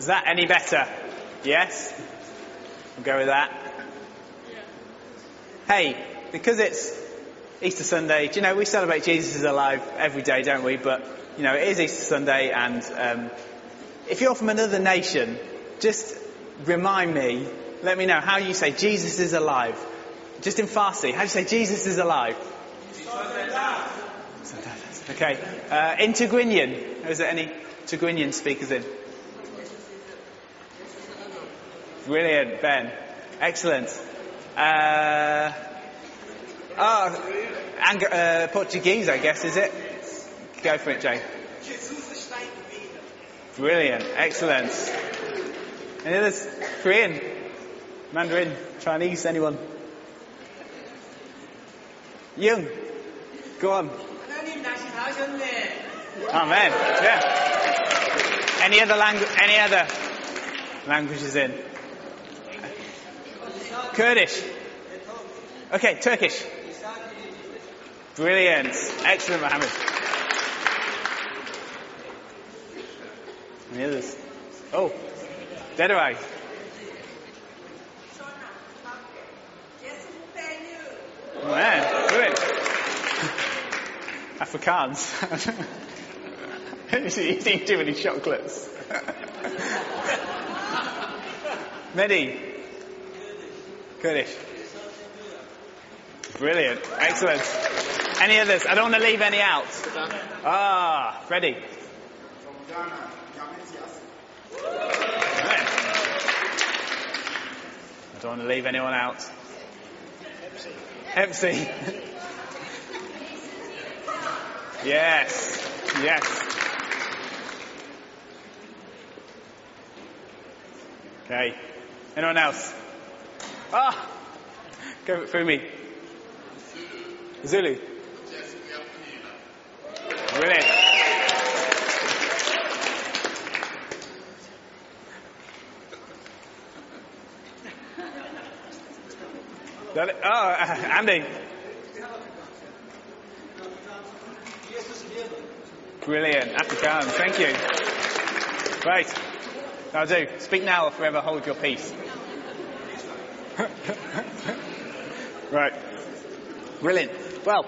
Is that any better? Yes? We'll go with that. Hey, because it's Easter Sunday, do you know, we celebrate Jesus is alive every day, don't we? But, you know, it is Easter Sunday and um, if you're from another nation, just remind me, let me know how you say Jesus is alive. Just in Farsi, how do you say Jesus is alive? Okay. Uh, in Tigrinya, is there any Tigrinyan speakers in? Brilliant, Ben. Excellent. Uh, oh, uh, Portuguese, I guess, is it? Go for it, Jay. Brilliant. Excellent. Any others? Korean? Mandarin? Chinese? Anyone? Young? Go on. Amen. Yeah. Any other language? Any other languages in? Kurdish. Okay, Turkish. Brilliant. Excellent, Mohammed. Any others? Oh, Dedawai. Man, brilliant. Afrikaans. He's eating too many chocolates. Many. Kurdish. Brilliant. Excellent. Any others? I don't want to leave any out. Ah, Freddie. Right. I don't want to leave anyone out. Hepsi. yes. Yes. Okay. Anyone else? Ah! Go through me. Zulu. Brilliant. Oh, uh, Andy. Brilliant. Afrikaans. Thank you. Right. I'll do. Speak now or forever hold your peace. right. Brilliant. Well,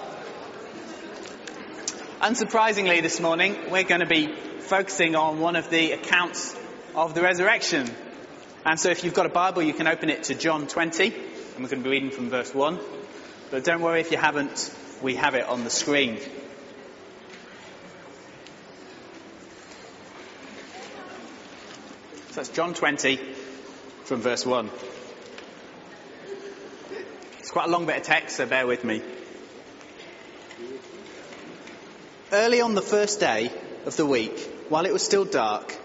unsurprisingly this morning, we're going to be focusing on one of the accounts of the resurrection. And so if you've got a Bible, you can open it to John 20, and we're going to be reading from verse 1. But don't worry if you haven't, we have it on the screen. So that's John 20 from verse 1. Quite a long bit of text, so bear with me. Early on the first day of the week, while it was still dark,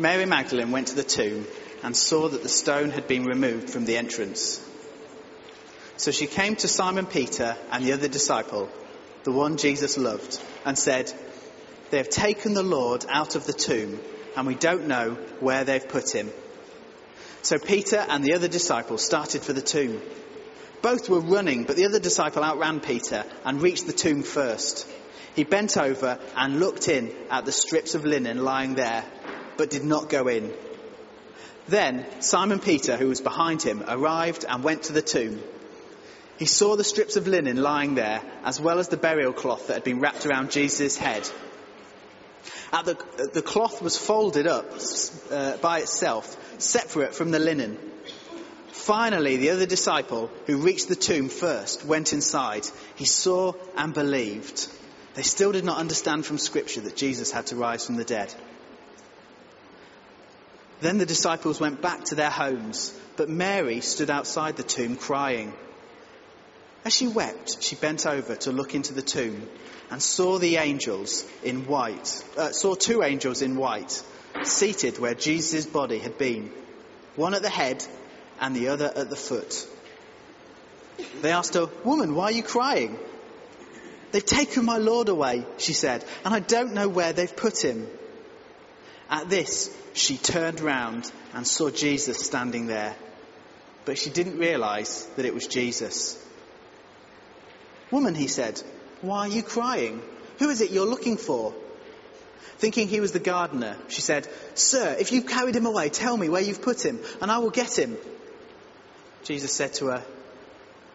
Mary Magdalene went to the tomb and saw that the stone had been removed from the entrance. So she came to Simon Peter and the other disciple, the one Jesus loved, and said, They have taken the Lord out of the tomb and we don't know where they've put him. So Peter and the other disciple started for the tomb. Both were running, but the other disciple outran Peter and reached the tomb first. He bent over and looked in at the strips of linen lying there, but did not go in. Then Simon Peter, who was behind him, arrived and went to the tomb. He saw the strips of linen lying there, as well as the burial cloth that had been wrapped around Jesus' head. The, the, cloth was folded up uh, by itself, separate from the linen. Finally, the other disciple, who reached the tomb first, went inside. He saw and believed. They still did not understand from Scripture that Jesus had to rise from the dead. Then the disciples went back to their homes, but Mary stood outside the tomb crying. As she wept, she bent over to look into the tomb and saw the angels in white, uh, saw two angels in white seated where Jesus' body had been, one at the head and the other at the foot. They asked her, Woman, why are you crying? They've taken my Lord away, she said, and I don't know where they've put him. At this, she turned round and saw Jesus standing there, but she didn't realize that it was Jesus. Woman, he said, why are you crying? Who is it you're looking for? Thinking he was the gardener, she said, Sir, if you've carried him away, tell me where you've put him, and I will get him. Jesus said to her,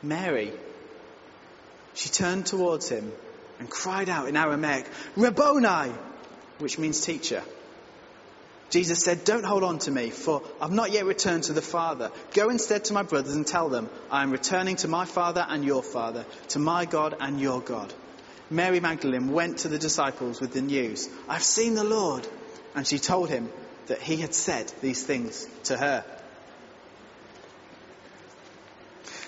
Mary. She turned towards him and cried out in Aramaic, Rabboni, which means teacher. Jesus said, Don't hold on to me, for I've not yet returned to the Father. Go instead to my brothers and tell them, I am returning to my Father and your Father, to my God and your God. Mary Magdalene went to the disciples with the news, I've seen the Lord. And she told him that he had said these things to her.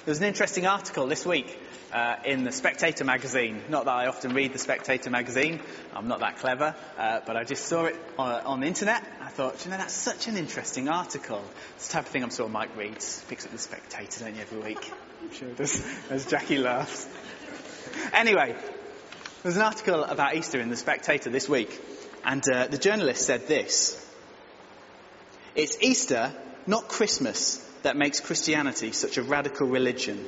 There was an interesting article this week uh, in the Spectator magazine. Not that I often read the Spectator magazine, I'm not that clever, uh, but I just saw it on, on, the internet. I thought, you know, that's such an interesting article. It's the type of thing I'm sure Mike reads, picks up the Spectator, don't you, every week? I'm sure does, as Jackie laughs. Anyway, there's an article about Easter in the Spectator this week, and uh, the journalist said this. It's Easter, not Christmas, that makes Christianity such a radical religion.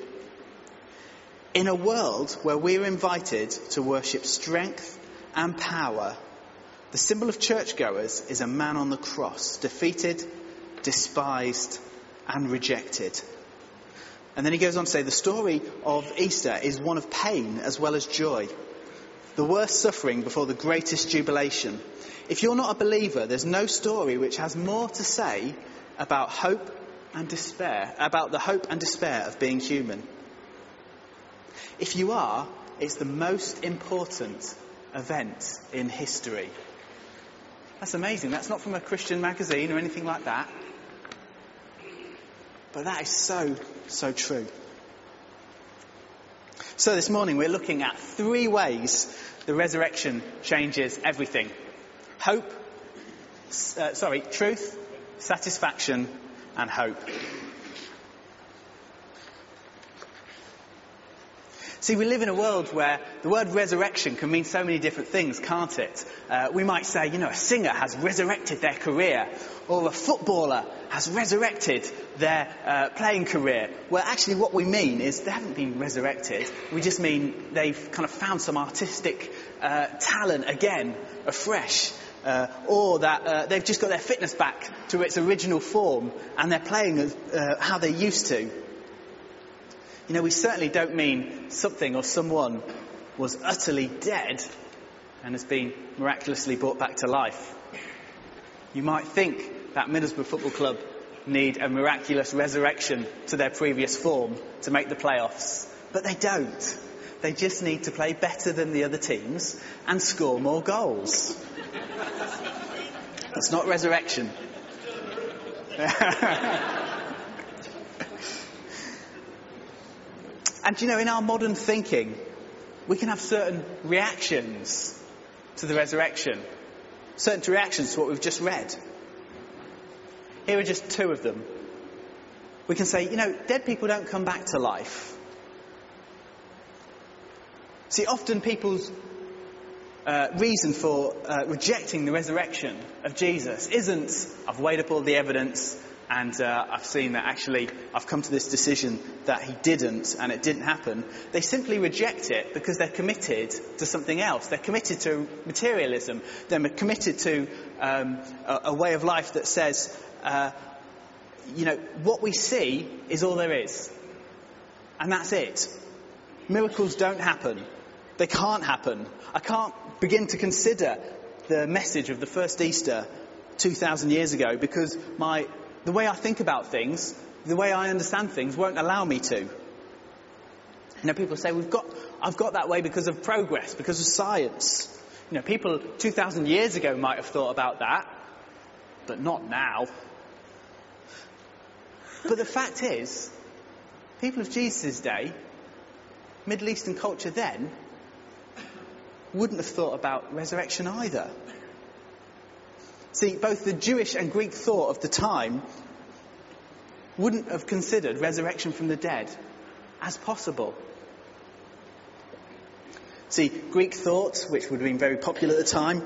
In a world where we're invited to worship strength and power, the symbol of churchgoers is a man on the cross, defeated, despised, and rejected. And then he goes on to say the story of Easter is one of pain as well as joy. The worst suffering before the greatest jubilation. If you're not a believer, there's no story which has more to say about hope and despair, about the hope and despair of being human. If you are, it's the most important event in history. That's amazing. That's not from a Christian magazine or anything like that. But that is so, so true. So this morning we're looking at three ways the resurrection changes everything. Hope, uh, sorry, truth, satisfaction, and hope. See, we live in a world where the word resurrection can mean so many different things, can't it? Uh, we might say, you know, a singer has resurrected their career, or a footballer has resurrected their uh, playing career. Well, actually, what we mean is they haven't been resurrected. We just mean they've kind of found some artistic uh, talent again, afresh. Uh, or that uh, they've just got their fitness back to its original form and they're playing uh, how they used to. You know, we certainly don't mean something or someone was utterly dead and has been miraculously brought back to life. You might think that Middlesbrough Football Club need a miraculous resurrection to their previous form to make the playoffs, but they don't. They just need to play better than the other teams and score more goals. It's not resurrection. And you know, in our modern thinking, we can have certain reactions to the resurrection, certain reactions to what we've just read. Here are just two of them. We can say, you know, dead people don't come back to life. See, often people's uh, reason for uh, rejecting the resurrection of Jesus isn't, I've weighed up all the evidence, and uh, I've seen that actually I've come to this decision that he didn't and it didn't happen. They simply reject it because they're committed to something else. They're committed to materialism. They're committed to um, a, a, way of life that says, uh, you know, what we see is all there is. And that's it. Miracles don't happen. They can't happen. I can't begin to consider the message of the first Easter 2,000 years ago because my the way I think about things, the way I understand things won't allow me to. You know, people say, we've got, I've got that way because of progress, because of science. You know, people 2,000 years ago might have thought about that, but not now. But the fact is, people of Jesus' day, Middle Eastern culture then, wouldn't have thought about resurrection either. See, both the Jewish and Greek thought of the time wouldn't have considered resurrection from the dead as possible. See, Greek thought, which would have been very popular at the time,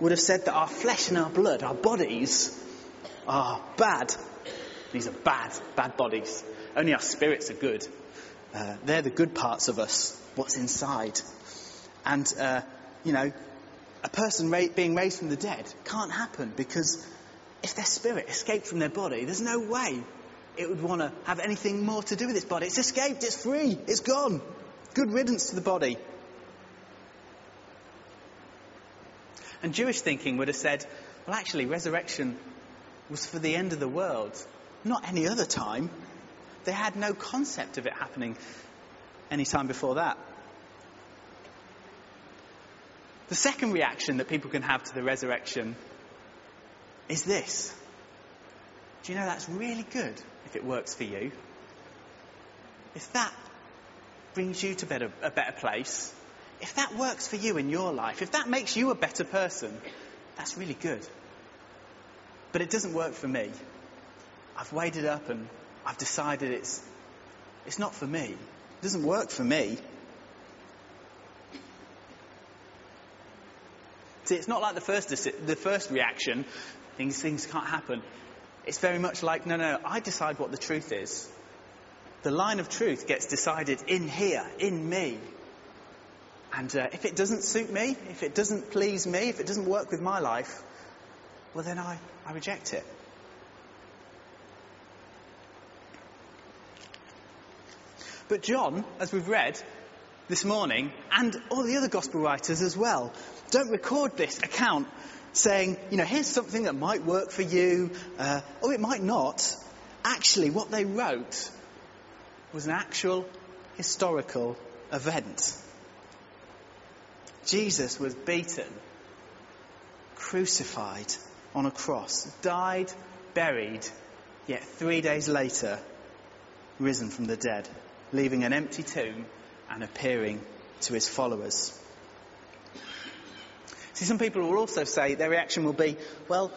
would have said that our flesh and our blood, our bodies, are bad. These are bad, bad bodies. Only our spirits are good. Uh, they're the good parts of us, what's inside. And, uh, you know, a person ra- being raised from the dead can't happen because if their spirit escaped from their body, there's no way it would want to have anything more to do with its body. It's escaped, it's free, it's gone. Good riddance to the body. And Jewish thinking would have said, well, actually, resurrection was for the end of the world, not any other time. They had no concept of it happening any time before that. The second reaction that people can have to the resurrection is this. Do you know that's really good if it works for you? If that brings you to better, a better place, if that works for you in your life, if that makes you a better person, that's really good. But it doesn't work for me. I've weighed it up and I've decided it's, it's not for me. It doesn't work for me. See, it's not like the first, the first reaction, things, things can't happen. It's very much like, no, no, I decide what the truth is. The line of truth gets decided in here, in me. And uh, if it doesn't suit me, if it doesn't please me, if it doesn't work with my life, well, then I, I reject it. But John, as we've read this morning, and all the other gospel writers as well, don't record this account saying, you know, here's something that might work for you, uh, or it might not. Actually, what they wrote was an actual historical event. Jesus was beaten, crucified on a cross, died, buried, yet three days later, risen from the dead, leaving an empty tomb and appearing to his followers. See, some people will also say their reaction will be, well,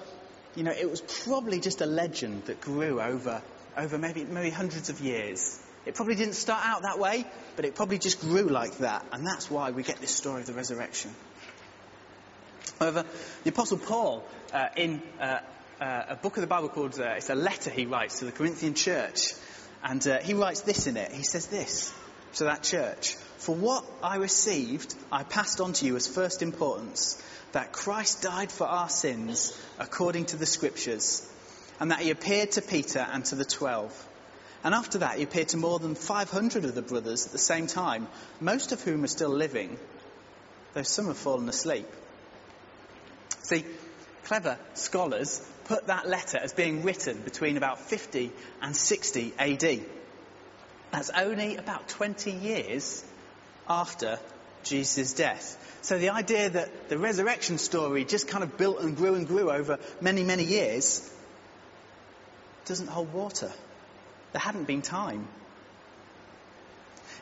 you know, it was probably just a legend that grew over, over maybe, maybe hundreds of years. It probably didn't start out that way, but it probably just grew like that, and that's why we get this story of the resurrection. However, the Apostle Paul, uh, in uh, uh, a book of the Bible called, uh, it's a letter he writes to the Corinthian church, and uh, he writes this in it. He says this to that church For what I received, I passed on to you as first importance that Christ died for our sins according to the Scriptures, and that he appeared to Peter and to the twelve. And after that, he appeared to more than 500 of the brothers at the same time, most of whom are still living, though some have fallen asleep. See, clever scholars put that letter as being written between about 50 and 60 AD. That's only about 20 years after Jesus' death. So the idea that the resurrection story just kind of built and grew and grew over many, many years doesn't hold water. There hadn't been time.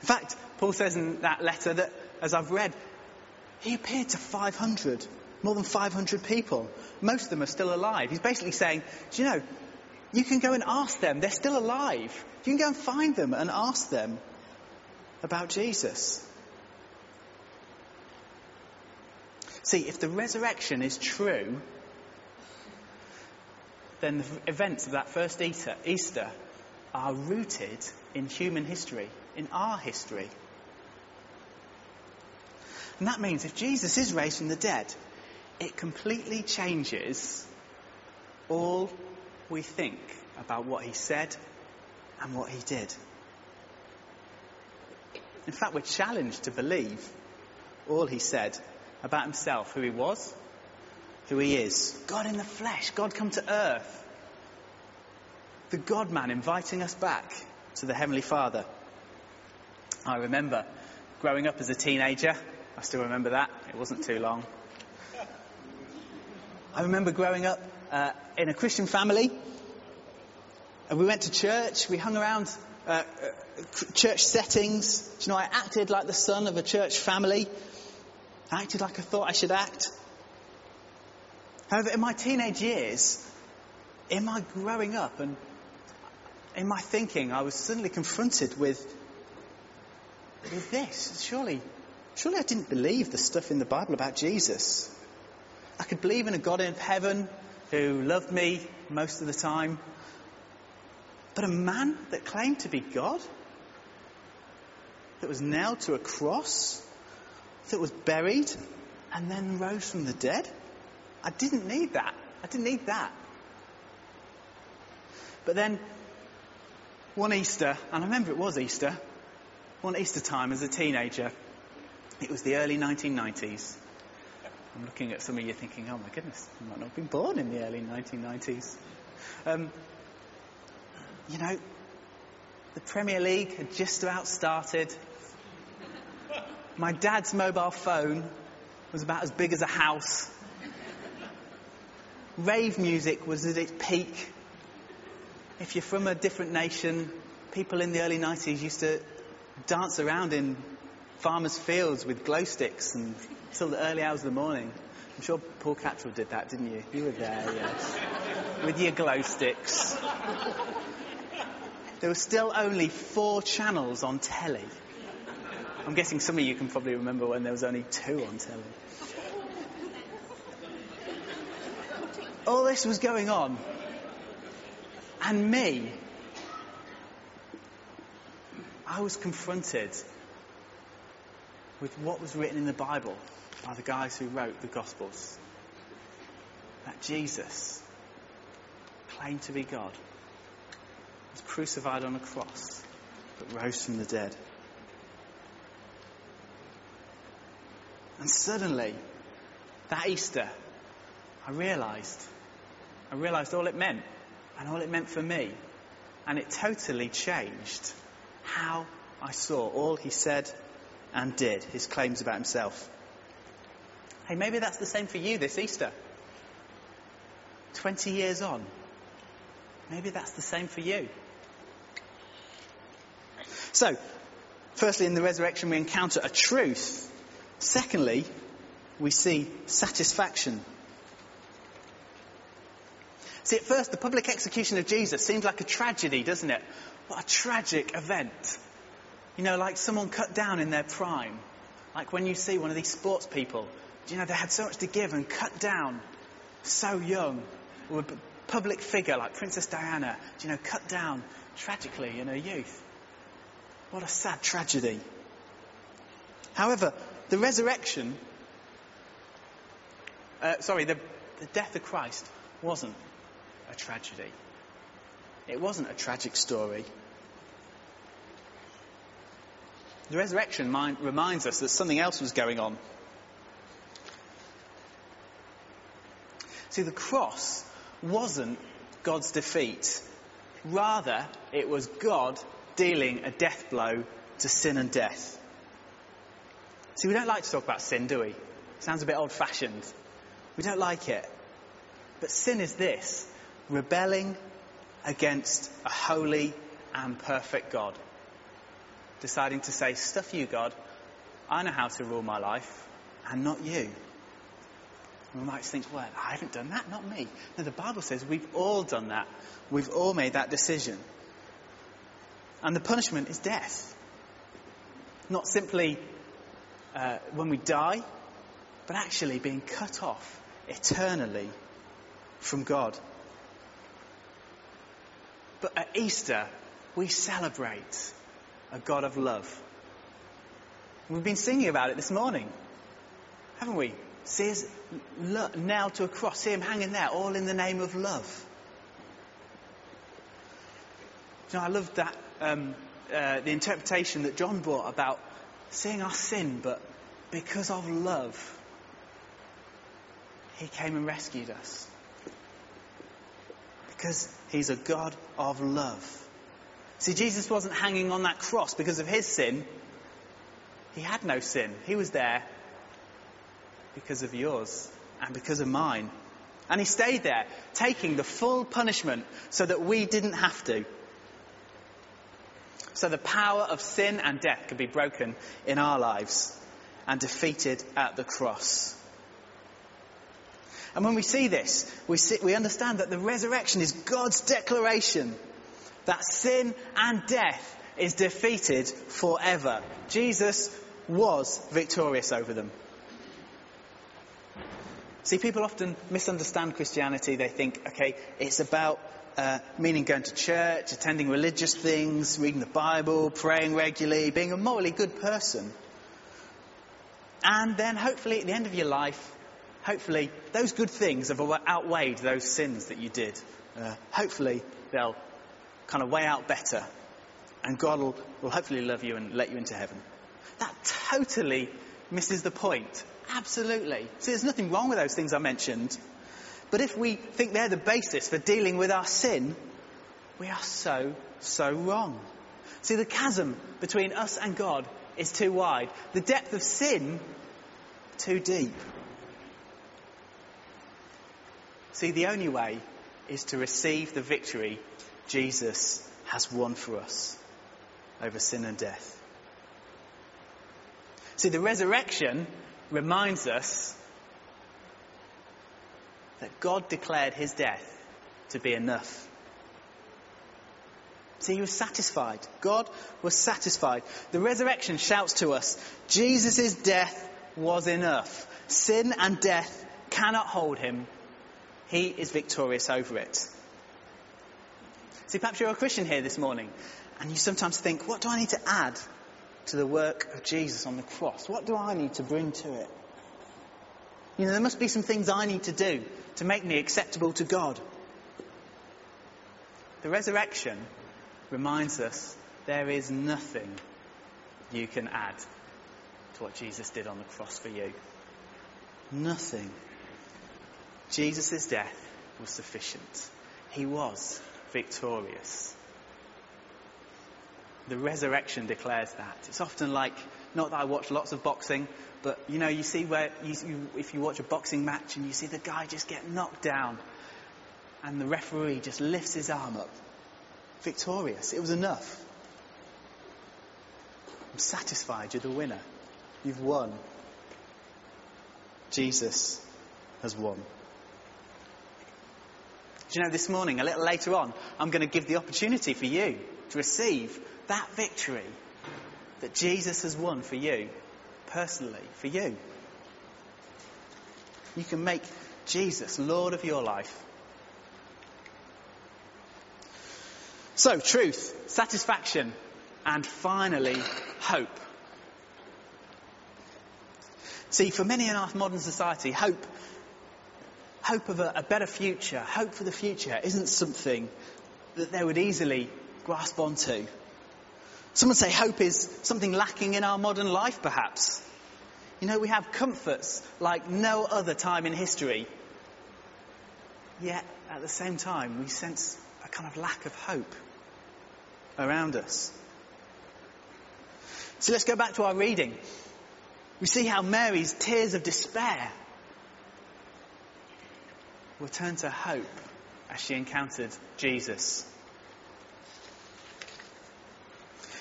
In fact, Paul says in that letter that, as I've read, he appeared to 500, more than 500 people. Most of them are still alive. He's basically saying, do you know, you can go and ask them. They're still alive. You can go and find them and ask them about Jesus. See, if the resurrection is true, then the events of that first Easter are rooted in human history, in our history. And that means if Jesus is raised from the dead, it completely changes all we think about what he said and what he did. In fact, we're challenged to believe all he said about himself, who he was, who he is. God in the flesh, God come to earth the God man inviting us back to the Heavenly Father. I remember growing up as a teenager. I still remember that. It wasn't too long. I remember growing up uh, in a Christian family. And we went to church. We hung around uh, uh, church settings. Do you know, I acted like the son of a church family. I acted like I thought I should act. However, in my teenage years, in my growing up and in my thinking, I was suddenly confronted with, with this. Surely, surely I didn't believe the stuff in the Bible about Jesus. I could believe in a God in heaven who loved me most of the time. But a man that claimed to be God, that was nailed to a cross, that was buried, and then rose from the dead? I didn't need that. I didn't need that. But then, one Easter, and I remember it was Easter, one Easter time as a teenager, it was the early 1990s. I'm looking at some of you thinking, oh my goodness, I might not have been born in the early 1990s. Um, you know, the Premier League had just about started. My dad's mobile phone was about as big as a house. Rave music was at its peak. If you're from a different nation, people in the early 90s used to dance around in farmers' fields with glow sticks until the early hours of the morning. I'm sure Paul Cattrall did that, didn't you? You were there, yes. with your glow sticks. There were still only four channels on telly. I'm guessing some of you can probably remember when there was only two on telly. All this was going on. And me, I was confronted with what was written in the Bible by the guys who wrote the Gospels. That Jesus claimed to be God, was crucified on a cross, but rose from the dead. And suddenly, that Easter, I realised, I realised all it meant, and all it meant for me. And it totally changed how I saw all he said and did, his claims about himself. Hey, maybe that's the same for you this Easter. 20 years on. Maybe that's the same for you. So, firstly, in the resurrection, we encounter a truth. Secondly, we see satisfaction. See, at first, the public execution of Jesus seems like a tragedy, doesn't it? What a tragic event. You know, like someone cut down in their prime. Like when you see one of these sports people, you know, they had so much to give and cut down so young. Or a public figure like Princess Diana, you know, cut down tragically in her youth. What a sad tragedy. However, the resurrection, uh, sorry, the, the death of Christ wasn't a tragedy. It wasn't a tragic story. The resurrection mind, reminds us that something else was going on. See, the cross wasn't God's defeat. Rather, it was God dealing a death blow to sin and death. See, we don't like to talk about sin, do we? Sounds a bit old fashioned. We don't like it. But sin is this rebelling against a holy and perfect God deciding to say, Stuff you, God. I know how to rule my life, and not you. we might think, Well, I haven't done that, not me. No, the Bible says we've all done that. We've all made that decision. And the punishment is death. Not simply uh, when we die, but actually being cut off eternally from God. But at Easter, we celebrate a God of love. We've been singing about it this morning, haven't we? See his nailed to a cross, see him hanging there, all in the name of love. You know, I love that um, uh, the interpretation that John brought about seeing our sin, but because of love, he came and rescued us. Because he's a God of love. See, Jesus wasn't hanging on that cross because of his sin. He had no sin. He was there because of yours and because of mine. And he stayed there, taking the full punishment so that we didn't have to. So the power of sin and death could be broken in our lives and defeated at the cross. And when we see this, we, see, we understand that the resurrection is God's declaration that sin and death is defeated forever. Jesus was victorious over them. See, people often misunderstand Christianity. They think, okay, it's about uh, meaning going to church, attending religious things, reading the Bible, praying regularly, being a morally good person. And then hopefully at the end of your life, hopefully those good things have outweighed those sins that you did. Uh, hopefully they'll kind of weigh out better and God will, will hopefully love you and let you into heaven. That totally misses the point. Absolutely. See, there's nothing wrong with those things I mentioned. But if we think they're the basis for dealing with our sin, we are so, so wrong. See, the chasm between us and God is too wide. The depth of sin, too deep. See, the only way is to receive the victory Jesus has won for us over sin and death. See, the resurrection reminds us that God declared his death to be enough. See, he was satisfied. God was satisfied. The resurrection shouts to us, Jesus' death was enough. Sin and death cannot hold him. He is victorious over it. See, perhaps you're a Christian here this morning, and you sometimes think, what do I need to add to the work of Jesus on the cross? What do I need to bring to it? You know, there must be some things I need to do to make me acceptable to God. The resurrection reminds us there is nothing you can add to what Jesus did on the cross for you. Nothing. Jesus' death was sufficient. He was victorious. The resurrection declares that. It's often like, not that I watch lots of boxing, but you know, you see where, you, you, if you watch a boxing match and you see the guy just get knocked down and the referee just lifts his arm up. Victorious. It was enough. I'm satisfied you're the winner. You've won. Jesus has won. Do you know, this morning, a little later on, I'm going to give the opportunity for you to receive that victory that Jesus has won for you, personally, for you. You can make Jesus Lord of your life. So, truth, satisfaction, and finally, hope. See, for many in our modern society, hope hope of a, a better future, hope for the future, isn't something that they would easily grasp onto. Some would say hope is something lacking in our modern life, perhaps. You know, we have comforts like no other time in history. Yet, at the same time, we sense a kind of lack of hope around us. So let's go back to our reading. We see how Mary's tears of despair will turn to hope as she encountered Jesus.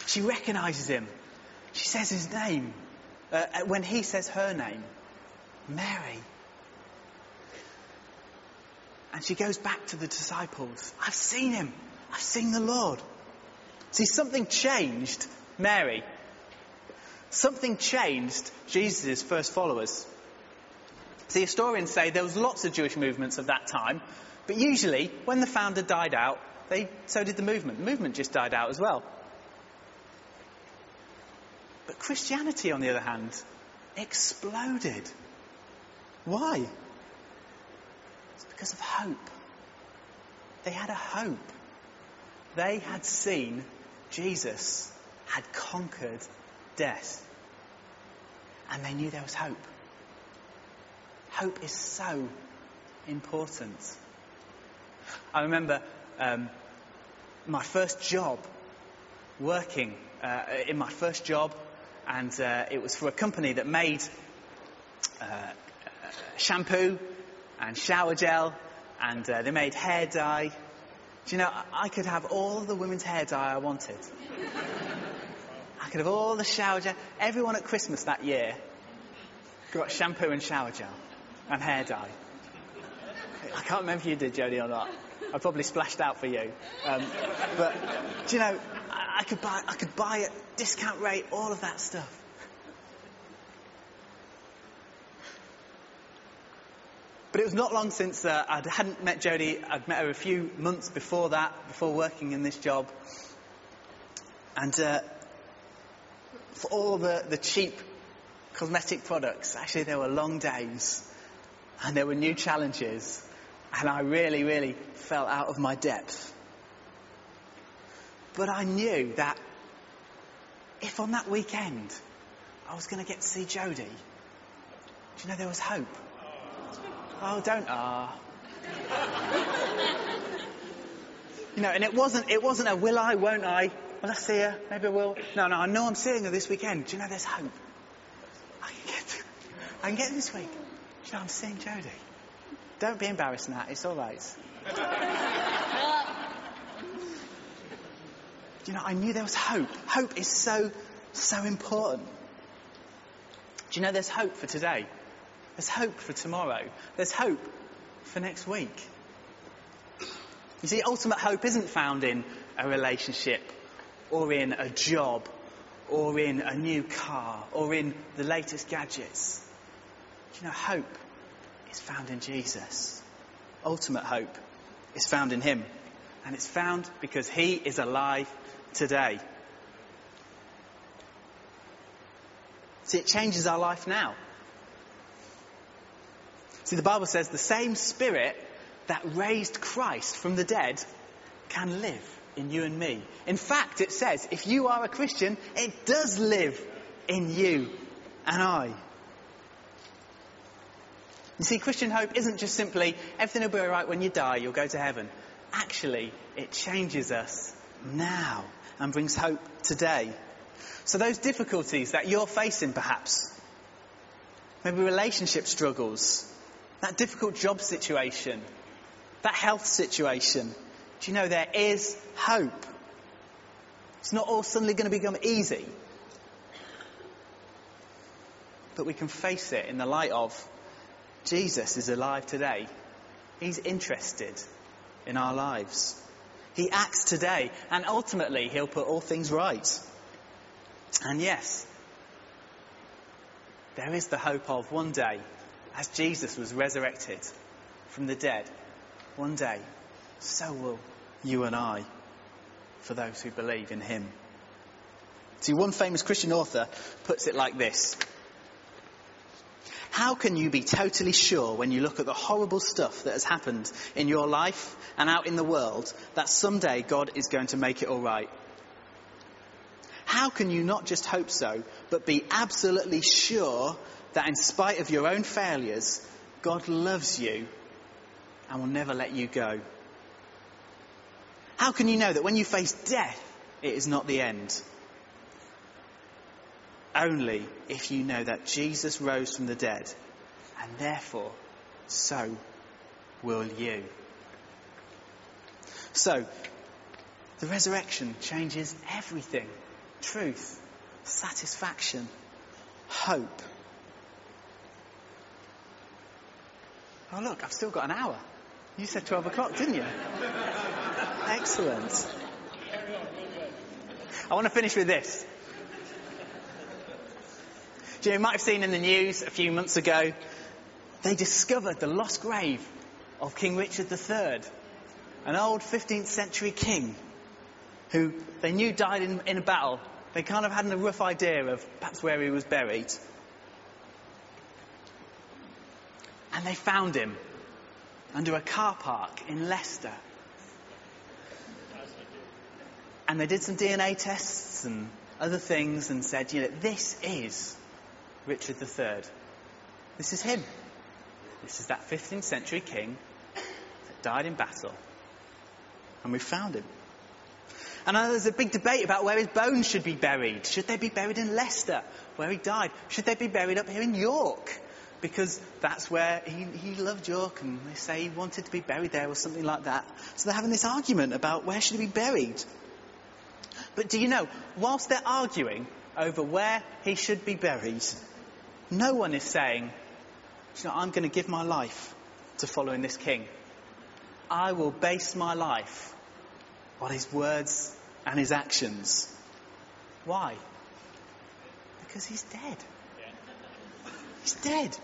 She recognizes him. She says his name. Uh, uh, when he says her name, Mary. And she goes back to the disciples. I've seen him. I've seen the Lord. See, something changed Mary. Something changed Jesus' first followers. See, historians say there was lots of Jewish movements of that time, but usually when the founder died out, they, so did the movement. The movement just died out as well. But Christianity, on the other hand, exploded. Why? It's because of hope. They had a hope. They had seen Jesus had conquered death. And they knew there was hope. Hope is so important. I remember um, my first job, working uh, in my first job, and uh, it was for a company that made uh, shampoo and shower gel, and uh, they made hair dye. Do you know, I could have all the women's hair dye I wanted. I could have all the shower gel. Everyone at Christmas that year got shampoo and shower gel and hair dye. I can't remember if you did, Jodie, or not. I probably splashed out for you. Um, but do you know, I, I, could buy, I could buy at discount rate all of that stuff. But it was not long since uh, I hadn't met Jodie. I'd met her a few months before that, before working in this job. And uh, for all the, the cheap cosmetic products. Actually, there were long days and there were new challenges and I really, really felt out of my depth. But I knew that if on that weekend I was going to get to see Jodie, do you know there was hope? Oh, don't ah. you know, and it wasn't, it wasn't a will I, won't I? Will I see her? Maybe I will. No, no, I know I'm seeing her this weekend. Do you know there's hope? I can get, I can get this week. You know I'm seeing Jodie? Don't be embarrassed, Nat. It's all right. you know, I knew there was hope. Hope is so, so important. Do you know there's hope for today? There's hope for tomorrow. There's hope for next week. You see, ultimate hope isn't found in a relationship or in a job or in a new car or in the latest gadgets. You know, hope is found in Jesus. Ultimate hope is found in Him. And it's found because He is alive today. See, it changes our life now. See, the Bible says the same Spirit that raised Christ from the dead can live in you and me. In fact, it says if you are a Christian, it does live in you and I. You see, Christian hope isn't just simply everything will be alright when you die, you'll go to heaven. Actually, it changes us now and brings hope today. So those difficulties that you're facing perhaps, maybe relationship struggles, that difficult job situation, that health situation, do you know there is hope? It's not all suddenly going to become easy. But we can face it in the light of Jesus is alive today. He's interested in our lives. He acts today, and ultimately, He'll put all things right. And yes, there is the hope of one day, as Jesus was resurrected from the dead, one day, so will you and I, for those who believe in Him. See, one famous Christian author puts it like this how can you be totally sure when you look at the horrible stuff that has happened in your life and out in the world that someday God is going to make it all right? How can you not just hope so, but be absolutely sure that in spite of your own failures, God loves you and will never let you go? How can you know that when you face death, it is not the end? Only if you know that Jesus rose from the dead, and therefore, so will you. So, the resurrection changes everything truth, satisfaction, hope. Oh, look, I've still got an hour. You said 12 o'clock, didn't you? Excellent. I want to finish with this. You, might have seen in the news a few months ago, they discovered the lost grave of King Richard III, an old 15th century king who they knew died in, in a battle. They kind of had a rough idea of perhaps where he was buried. And they found him under a car park in Leicester. And they did some DNA tests and other things and said, you know, this is Richard III. This is him. This is that 15th century king that died in battle. And we found him. And there's a big debate about where his bones should be buried. Should they be buried in Leicester, where he died? Should they be buried up here in York? Because that's where he, he loved York and they say he wanted to be buried there or something like that. So they're having this argument about where should he be buried. But do you know, whilst they're arguing over where he should be buried, no one is saying, you know, I'm going to give my life to following this king. I will base my life on his words and his actions. Why? Because he's dead. He's dead.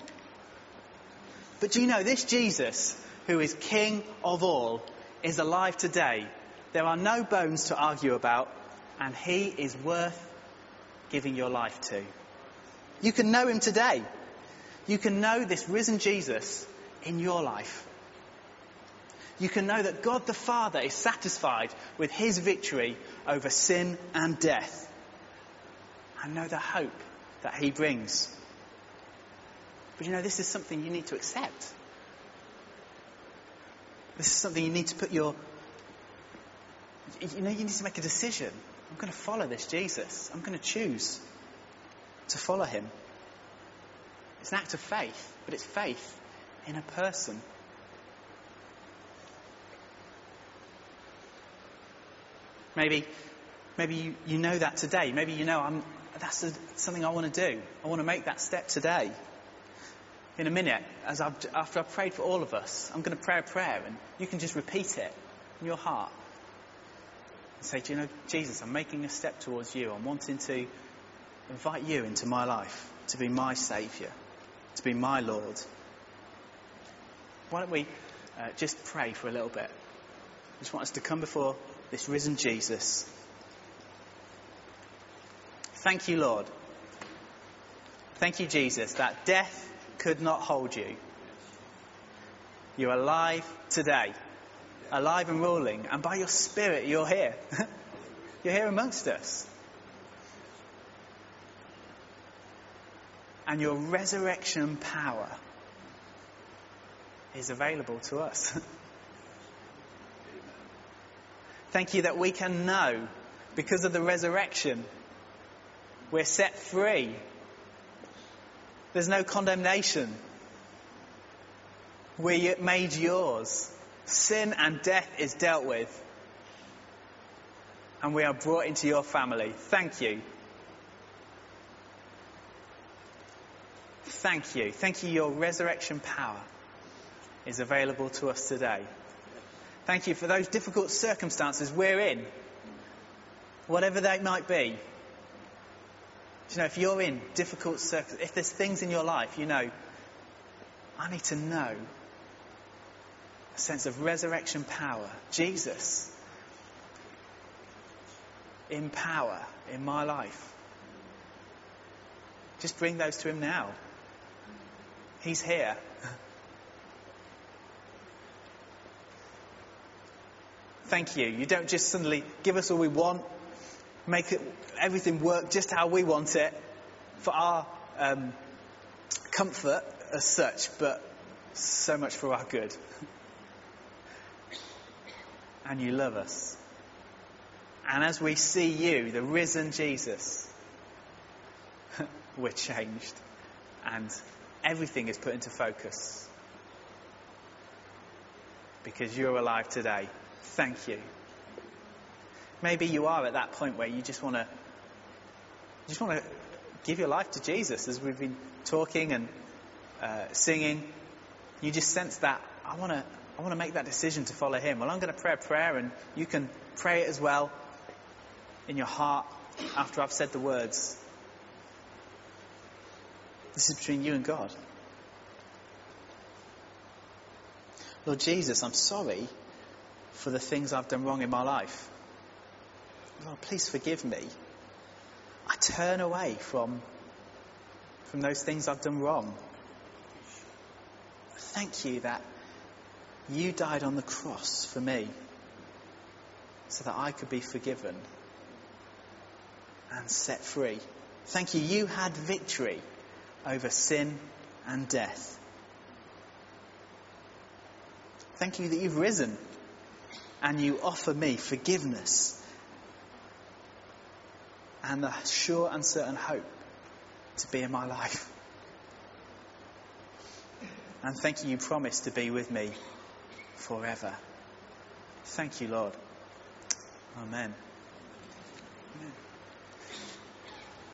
But do you know, this Jesus, who is King of all, is alive today. There are no bones to argue about, and he is worth giving your life to. You can know him today. You can know this risen Jesus in your life. You can know that God the Father is satisfied with his victory over sin and death. And know the hope that he brings. But you know, this is something you need to accept. This is something you need to put your. You know, you need to make a decision. I'm going to follow this Jesus. I'm going to choose to follow him. It's an act of faith, but it's faith in a person. Maybe, maybe you, you know that today. Maybe you know I'm, that's a, something I want to do. I want to make that step today. In a minute, as I've, after I've prayed for all of us, I'm going to pray a prayer and you can just repeat it in your heart. And say, do you know, Jesus, I'm making a step towards you. I'm wanting to invite you into my life to be my Saviour, to be my Lord. Why don't we uh, just pray for a little bit? I just want us to come before this risen Jesus. Thank you, Lord. Thank you, Jesus, that death could not hold you. You're alive today, alive and ruling, and by your Spirit, you're here. you're here amongst us. And your resurrection power is available to us. Thank you that we can know because of the resurrection, we're set free. There's no condemnation. We're made yours. Sin and death is dealt with. And we are brought into your family. Thank you. Thank you. Thank you, your resurrection power is available to us today. Thank you for those difficult circumstances we're in, whatever they might be. You know, if you're in difficult circumstances, if there's things in your life, you know, I need to know a sense of resurrection power. Jesus in power in my life. Just bring those to Him now. He's here. Thank you. You don't just suddenly give us all we want, make it, everything work just how we want it for our um, comfort as such, but so much for our good. and you love us. And as we see you, the risen Jesus, we're changed. And everything is put into focus. Because you're alive today. Thank you. Maybe you are at that point where you just want to just want to give your life to Jesus as we've been talking and uh, singing. You just sense that I want to I want to make that decision to follow him. Well, I'm going to pray a prayer and you can pray it as well in your heart after I've said the words. This is between you and God. Lord Jesus, I'm sorry for the things I've done wrong in my life. Lord, please forgive me. I turn away from, from those things I've done wrong. Thank you that you died on the cross for me so that I could be forgiven and set free. Thank you, you had victory over sin and death. Thank you that you've risen and you offer me forgiveness and the sure and certain hope to be in my life. And thank you, you promise to be with me forever. Thank you, Lord. Amen. Amen.